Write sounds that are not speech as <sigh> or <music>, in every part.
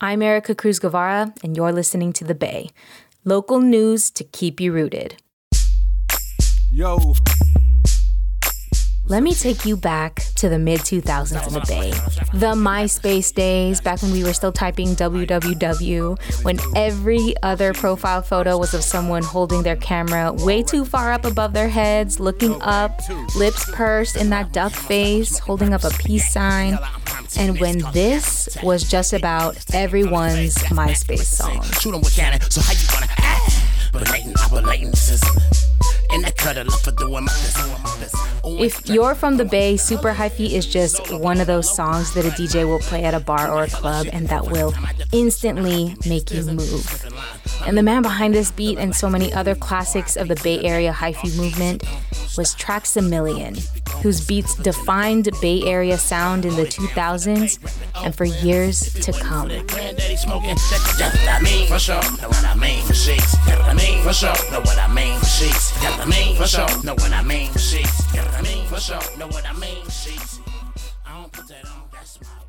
I'm Ericka Cruz Guevarra, and you're listening to The Bay. Local news to keep you rooted. Yo. Let me take you back to the mid 2000s in the Bay. The MySpace days, back when we were still typing www, when every other profile photo was of someone holding their camera way too far up above their heads, looking up, lips pursed in that duck face, holding up a peace sign. And when this was just about everyone's MySpace song. Shoot with cannon, so how you gonna act? Blatant system. If you're from the Bay, Super Hyphy is just one of those songs that a DJ will play at a bar or a club and that will instantly make you move. And the man behind this beat and so many other classics of the Bay Area Hyphy movement was Traxamillion, whose beats defined Bay Area sound in the 2000s and for years to come. I don't put that on. That's my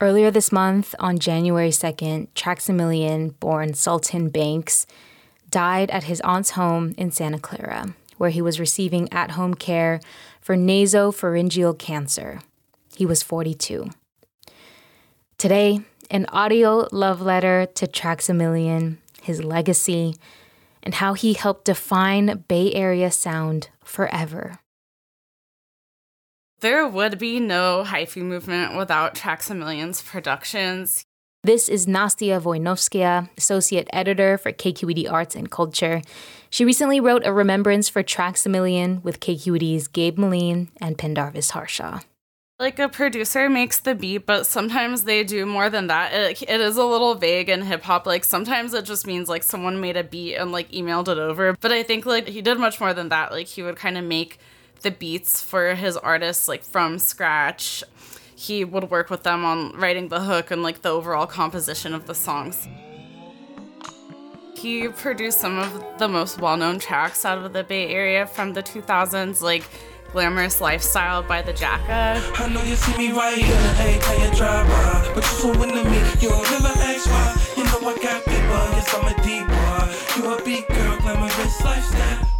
Earlier this month, on January 2nd, Traxamillion, born Sultan Banks, died at his aunt's home in Santa Clara, where he was receiving at home care for nasopharyngeal cancer. He was 42. Today, an audio love letter to Traxamillion, his legacy, and how he helped define Bay Area sound forever. There would be no hyphy movement without Traxamillion's productions. This is Nastia Voynovskaya, Associate Editor for KQED Arts and Culture. She recently wrote a remembrance for Traxamillion with KQED's Gabe Meline and Pendarvis Harshaw. Like a producer makes the beat, but sometimes they do more than that. It, it is a little vague in hip hop. Like sometimes it just means like someone made a beat and like emailed it over. But I think like he did much more than that. Like he would kind of make the beats for his artists like from scratch. He would work with them on writing the hook and like the overall composition of the songs. He produced some of the most well-known tracks out of the Bay Area from the 2000s, like Glamorous Lifestyle by the Jacka. I know you see me right here, you drive by? But you so into me, you don't never ask why. You know I got people, yes, I'm a deep boy. You a beat girl, glamorous lifestyle.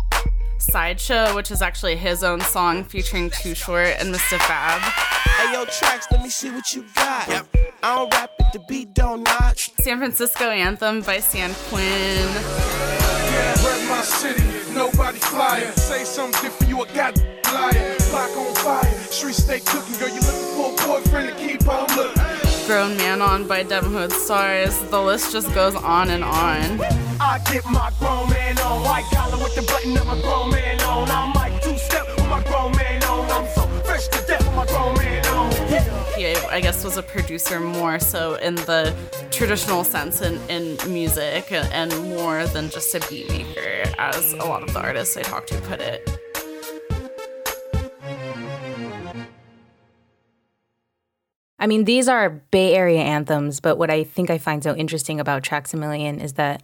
Sideshow, which is actually his own song featuring Too Short and Mr. Fab. Hey, yo, tracks, let me see what you got. Yep. I don't rap it, the beat don't notch. San Francisco Anthem by San Quinn. Yeah, rep my city, nobody flyer. Say something different, you a goddamn liar. Block on fire, street stay cooking, girl. You looking for a boyfriend to keep on looking. Grown Man On by Dem Hood Stars. The list just goes on and on. I get my grown man on, white collar with the button of my grown man on. I might two step with my grown man on. I'm so fresh to death with my grown man on. Yeah. He, I guess, was a producer more so in the traditional sense in, in music and more than just a beat maker, as a lot of the artists I talked to put it. I mean, these are Bay Area anthems, but what I think I find so interesting about Traxamillion is that,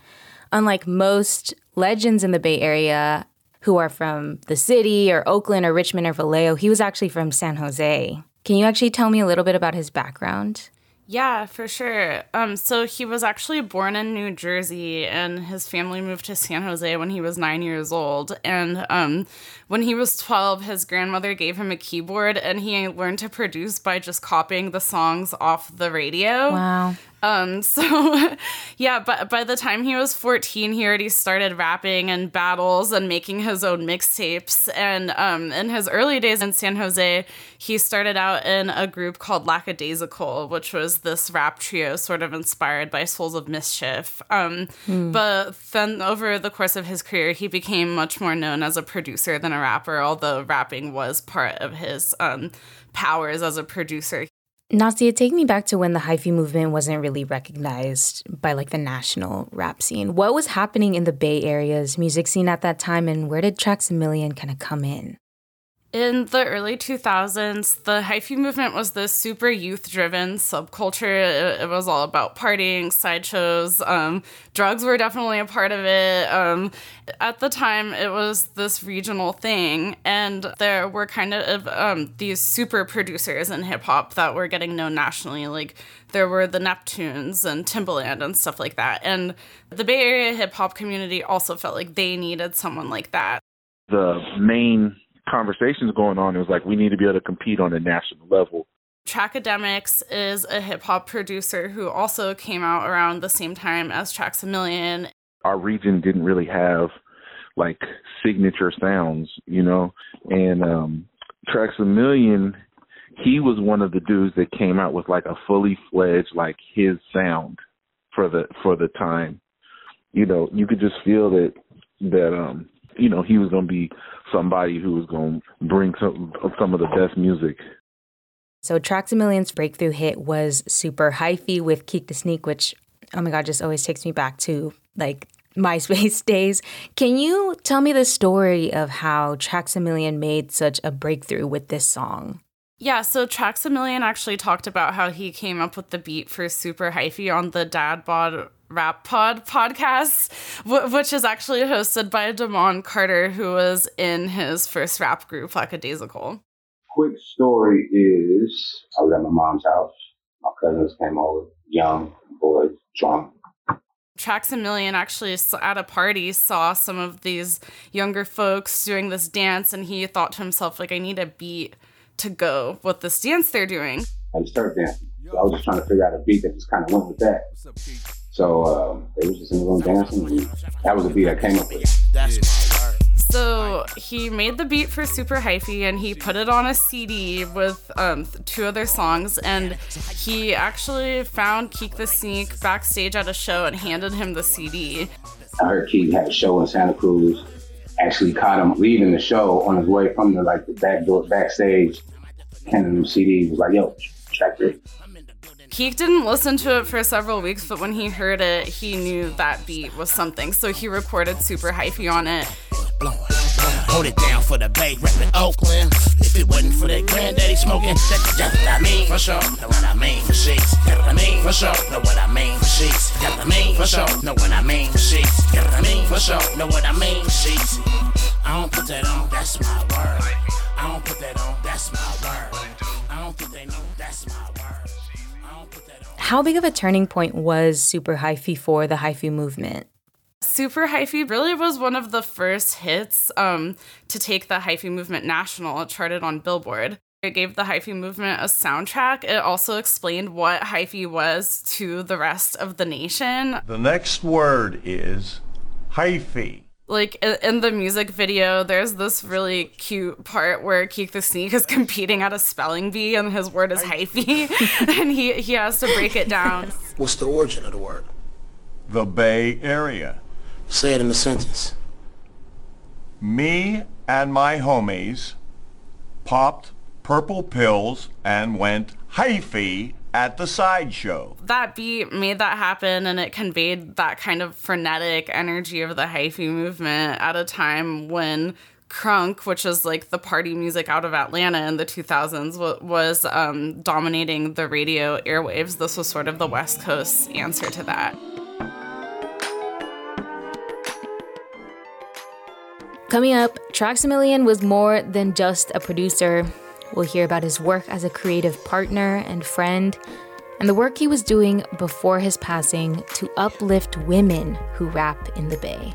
unlike most legends in the Bay Area who are from the city or Oakland or Richmond or Vallejo, he was actually from San Jose. Can you actually tell me a little bit about his background? Yeah, for sure. Um, so he was actually born in New Jersey, and his family moved to San Jose when he was nine years old. And um, when he was 12, his grandmother gave him a keyboard, and he learned to produce by just copying the songs off the radio. Wow. Um, <laughs> so yeah, but by the time he was 14, he already started rapping and battles and making his own mixtapes. And um, in his early days in San Jose, he started out in a group called Lackadaisical, which was this rap trio sort of inspired by Souls of Mischief. Um, hmm. But then over the course of his career, he became much more known as a producer than a rapper, although rapping was part of his um, powers as a producer. Nastia, take me back to when the hyphy movement wasn't really recognized by like the national rap scene. What was happening in the Bay Area's music scene at that time, and where did Traxamillion kind of come in? In the early 2000s, the hyphy movement was this super youth driven subculture. It, it, was all about partying, sideshows. Um, drugs were definitely a part of it. Um, at the time, it was this regional thing. And there were kind of um, these super producers in hip hop that were getting known nationally. Like there were the Neptunes and Timbaland and stuff like that. And the Bay Area hip hop community also felt like they needed someone like that. The main conversations going on. It was like we need to be able to compete on a national level. Trackademicks is a hip hop producer who also came out around the same time as Traxamillion. Our region didn't really have like signature sounds, you know, and um Traxamillion, he was one of the dudes that came out with like a fully fledged like his sound for the for the time. You know, you could just feel that that um you know he was going to be somebody who was going to bring some some of the best music. So Traxamillion's breakthrough hit was Super Hyphy with Keak the Sneak, which oh my god, just always takes me back to like <laughs> MySpace days. Can you tell me the story of how Traxamillion made such a breakthrough with this song? Yeah, so Traxamillion actually talked about how he came up with the beat for Super Hyphy on the Dad Bod Rap Pod podcast, which is actually hosted by Damon Carter, who was in his first rap group, Lackadaisical. Quick story is I was at my mom's house. My cousins came over, young boys, drunk. Traxamillion actually at a party saw some of these younger folks doing this dance, and he thought to himself, like, I need a beat to go with this dance they're doing. I started dancing. So I was just trying to figure out a beat that just kind of went with that. So um, they was just in the room dancing. And that was the beat I came up with. So he made the beat for Super Hyphy and he put it on a CD with um, two other songs. And he actually found Keak the Sneak backstage at a show and handed him the CD. I heard Keak had a show in Santa Cruz. Actually caught him leaving the show on his way from the like the back door backstage. Handed him the CD. Was like, "Yo, check it." Keak didn't listen to it for several weeks, but when he heard it, he knew that beat was something. So he recorded Super Hyphy on it. Hold it down for the Bay, reppin' Oakland. If it wasn't for that granddaddy smoking, that's what I mean for sure. Know what I mean for sheets. Know what I mean for sure. Know what I mean for sheets. Know what I mean for sure. Know what I mean for sheets. Know what I mean for sure. Know what I mean for sheets. I don't put that on, that's my word. I don't put that on, that's my word. I don't think they know, that's my word. How big of a turning point was Super Hyphy for the Hyphy movement? Super Hyphy really was one of the first hits um, to take the Hyphy movement national. It charted on Billboard. It gave the Hyphy movement a soundtrack. It also explained what Hyphy was to the rest of the nation. The next word is Hyphy like in the music video, there's this really cute part where Keak the Sneak is <laughs> competing at a spelling bee and his word is hyphy, <laughs> and he he has to break it down. <laughs> What's the origin of the word? The Bay Area. Say it in a sentence. Me and my homies popped purple pills and went hyphy at the sideshow. That beat made that happen and it conveyed that kind of frenetic energy of the hyphy movement at a time when crunk, which is like the party music out of Atlanta in the 2000s, was um, dominating the radio airwaves. This was sort of the West Coast answer to that. Coming up, Trax was more than just a producer. We'll hear about his work as a creative partner and friend, and the work he was doing before his passing to uplift women who rap in the Bay.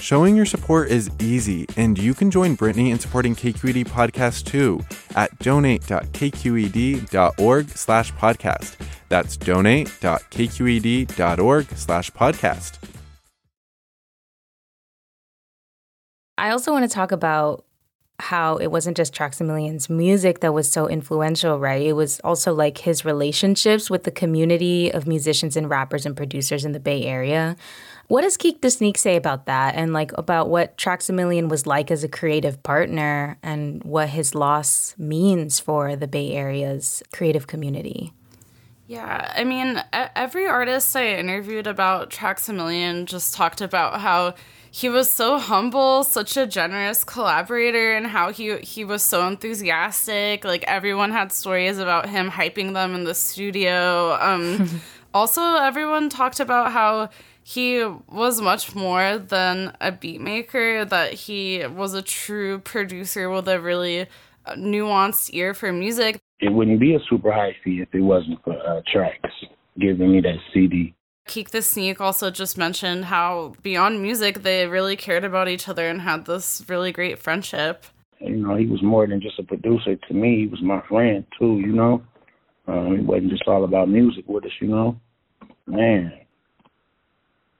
Showing your support is easy, and you can join Brittany in supporting KQED Podcast too at donate.kqed.org slash podcast. That's donate.kqed.org slash podcast. I also want to talk about how it wasn't just Traxamillion's music that was so influential, right? It was also like his relationships with the community of musicians and rappers and producers in the Bay Area. What does Keak da Sneak say about that and like about what Traxamillion was like as a creative partner and what his loss means for the Bay Area's creative community? Yeah, I mean, every artist I interviewed about Traxamillion just talked about how he was so humble, such a generous collaborator, and how he he was so enthusiastic. Like everyone had stories about him hyping them in the studio. Um, <laughs> also, everyone talked about how he was much more than a beat maker. That he was a true producer with a really uh, nuanced ear for music. It wouldn't be a Super Hyphy if it wasn't for uh, Trax giving me that CD. Keak the Sneak also just mentioned how beyond music, they really cared about each other and had this really great friendship. You know, he was more than just a producer to me. He was my friend too. You know, um, it wasn't just all about music with us. You know, man.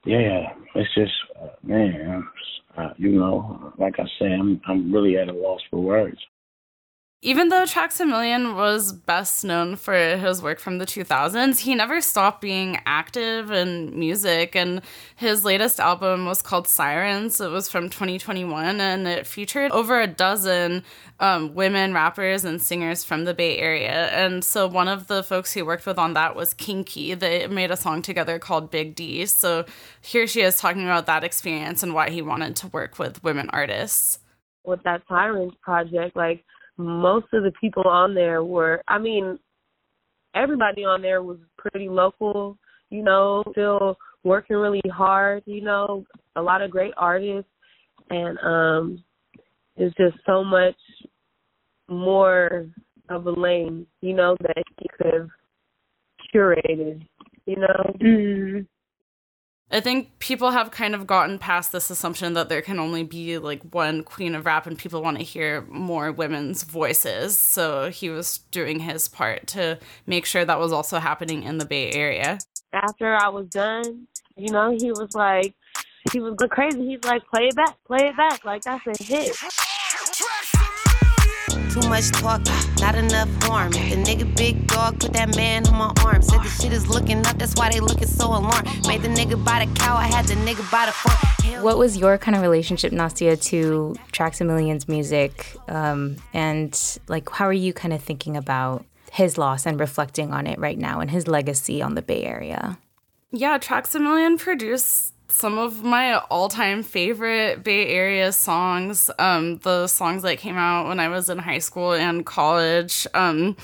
Yeah, it's just uh, man. Uh, you know, like I said, I'm I'm really at a loss for words. Even though Traxamillion was best known for his work from the 2000s, he never stopped being active in music. And his latest album was called Sirens. It was from 2021 and it featured over a dozen um, women rappers and singers from the Bay Area. And so one of the folks he worked with on that was Kinky. They made a song together called Big D. So here she is talking about that experience and why he wanted to work with women artists. With that Sirens project, like, most of the people on there were I mean, everybody on there was pretty local, you know, still working really hard, you know, a lot of great artists and um it's just so much more of a lane, you know, that he could have curated, you know. Mm-hmm. I think people have kind of gotten past this assumption that there can only be like one queen of rap and people want to hear more women's voices. So he was doing his part to make sure that was also happening in the Bay Area. After I was done, you know, he was like, he was crazy. He's like, play it back, play it back. Like, that's a hit. Too much talk, not enough harm. The nigga big dog put that man on my arm. Said the shit is looking up, that's why they looking so alarmed. Made the nigga buy the cow, I had the nigga buy the farm. What was your kind of relationship, Nastia, to Traxamillion's music? Um, and like, how are you kind of thinking about his loss and reflecting on it right now and his legacy on the Bay Area? Yeah, Traxamillion produced some of my all-time favorite Bay Area songs. Um, the songs that came out when I was in high school and college. Um,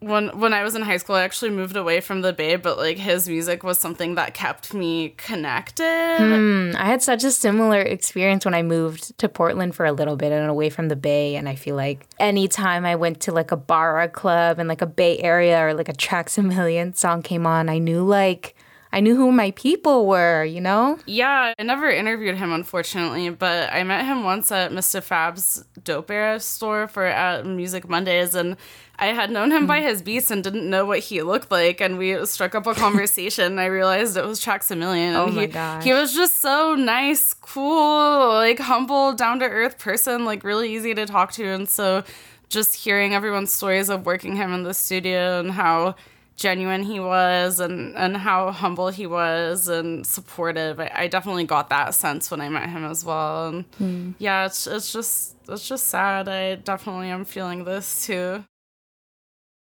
when when I was in high school, I actually moved away from the Bay, but like his music was something that kept me connected. Hmm. I had such a similar experience when I moved to Portland for a little bit and away from the Bay. And I feel like anytime I went to like a bar or a club in like a Bay Area or like a Traxamillion song came on, I knew like I knew who my people were, you know? Yeah, I never interviewed him, unfortunately, but I met him once at Mr. Fab's Dope Era store for at Music Mondays, and I had known him by hmm. his beats and didn't know what he looked like, and we struck up a <laughs> conversation. I realized it was Traxamillion. Oh my he, gosh. He was just so nice, cool, like humble, down to earth person, like really easy to talk to, and so just hearing everyone's stories of working him in the studio and how genuine he was and and how humble he was and supportive. I, I definitely got that sense when I met him as well. And Mm. yeah, it's it's just it's just sad. I definitely am feeling this too.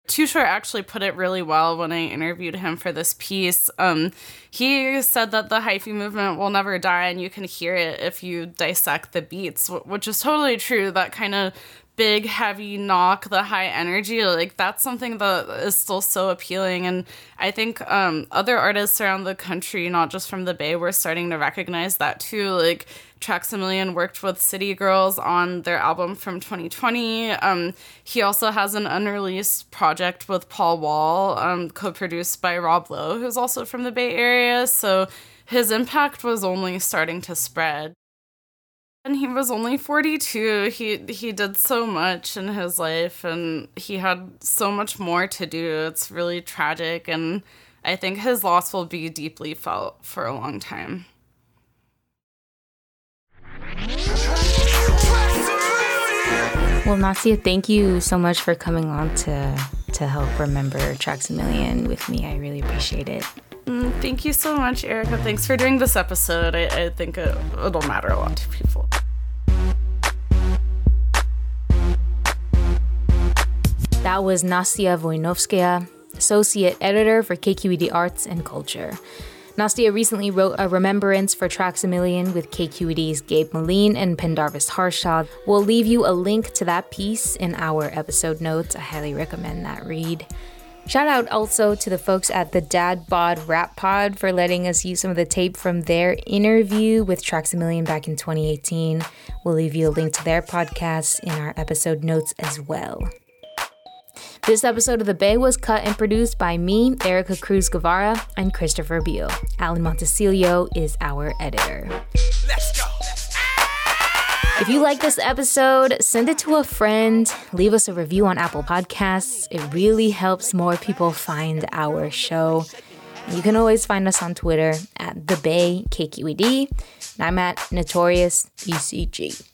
Too Short actually put it really well when I interviewed him for this piece. Um, he said that the hyphy movement will never die, and you can hear it if you dissect the beats, which is totally true. That kind of big, heavy knock, the high energy, like that's something that is still so appealing. And I think um, other artists around the country, not just from the Bay, were starting to recognize that too. Like Traxamillion worked with City Girls on their album from 2020. Um, he also has an unreleased project with Paul Wall, um, co produced by Rob Lowe, who's also from the Bay Area. So his impact was only starting to spread. And he was only 42. He he did so much in his life and he had so much more to do. It's really tragic and I think his loss will be deeply felt for a long time. Well, Nastia, thank you so much for coming on to to help remember Traxamillion with me. I really appreciate it. Mm, thank you so much, Ericka. Thanks for doing this episode. I, I think it, it'll matter a lot to people. That was Nastia Voynovskaya, Associate Editor for KQED Arts and Culture. Nastia recently wrote a remembrance for Traxamillion with KQED's Gabe Meline and Pendarvis Harshaw. We'll leave you a link to that piece in our episode notes. I highly recommend that read. Shout out also to the folks at the Dad Bod Rap Pod for letting us use some of the tape from their interview with Traxamillion back in 2018. We'll leave you a link to their podcast in our episode notes as well. This episode of The Bay was cut and produced by me, Ericka Cruz Guevarra, and Christopher Beale. Alan Montecillo is our editor. Let's go. If you like this episode, send it to a friend, leave us a review on Apple Podcasts. It really helps more people find our show. You can always find us on Twitter at The Bay KQED, and I'm at Notorious ECG.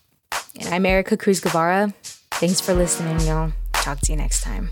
And I'm Ericka Cruz Guevarra. Thanks for listening, y'all. Talk to you next time.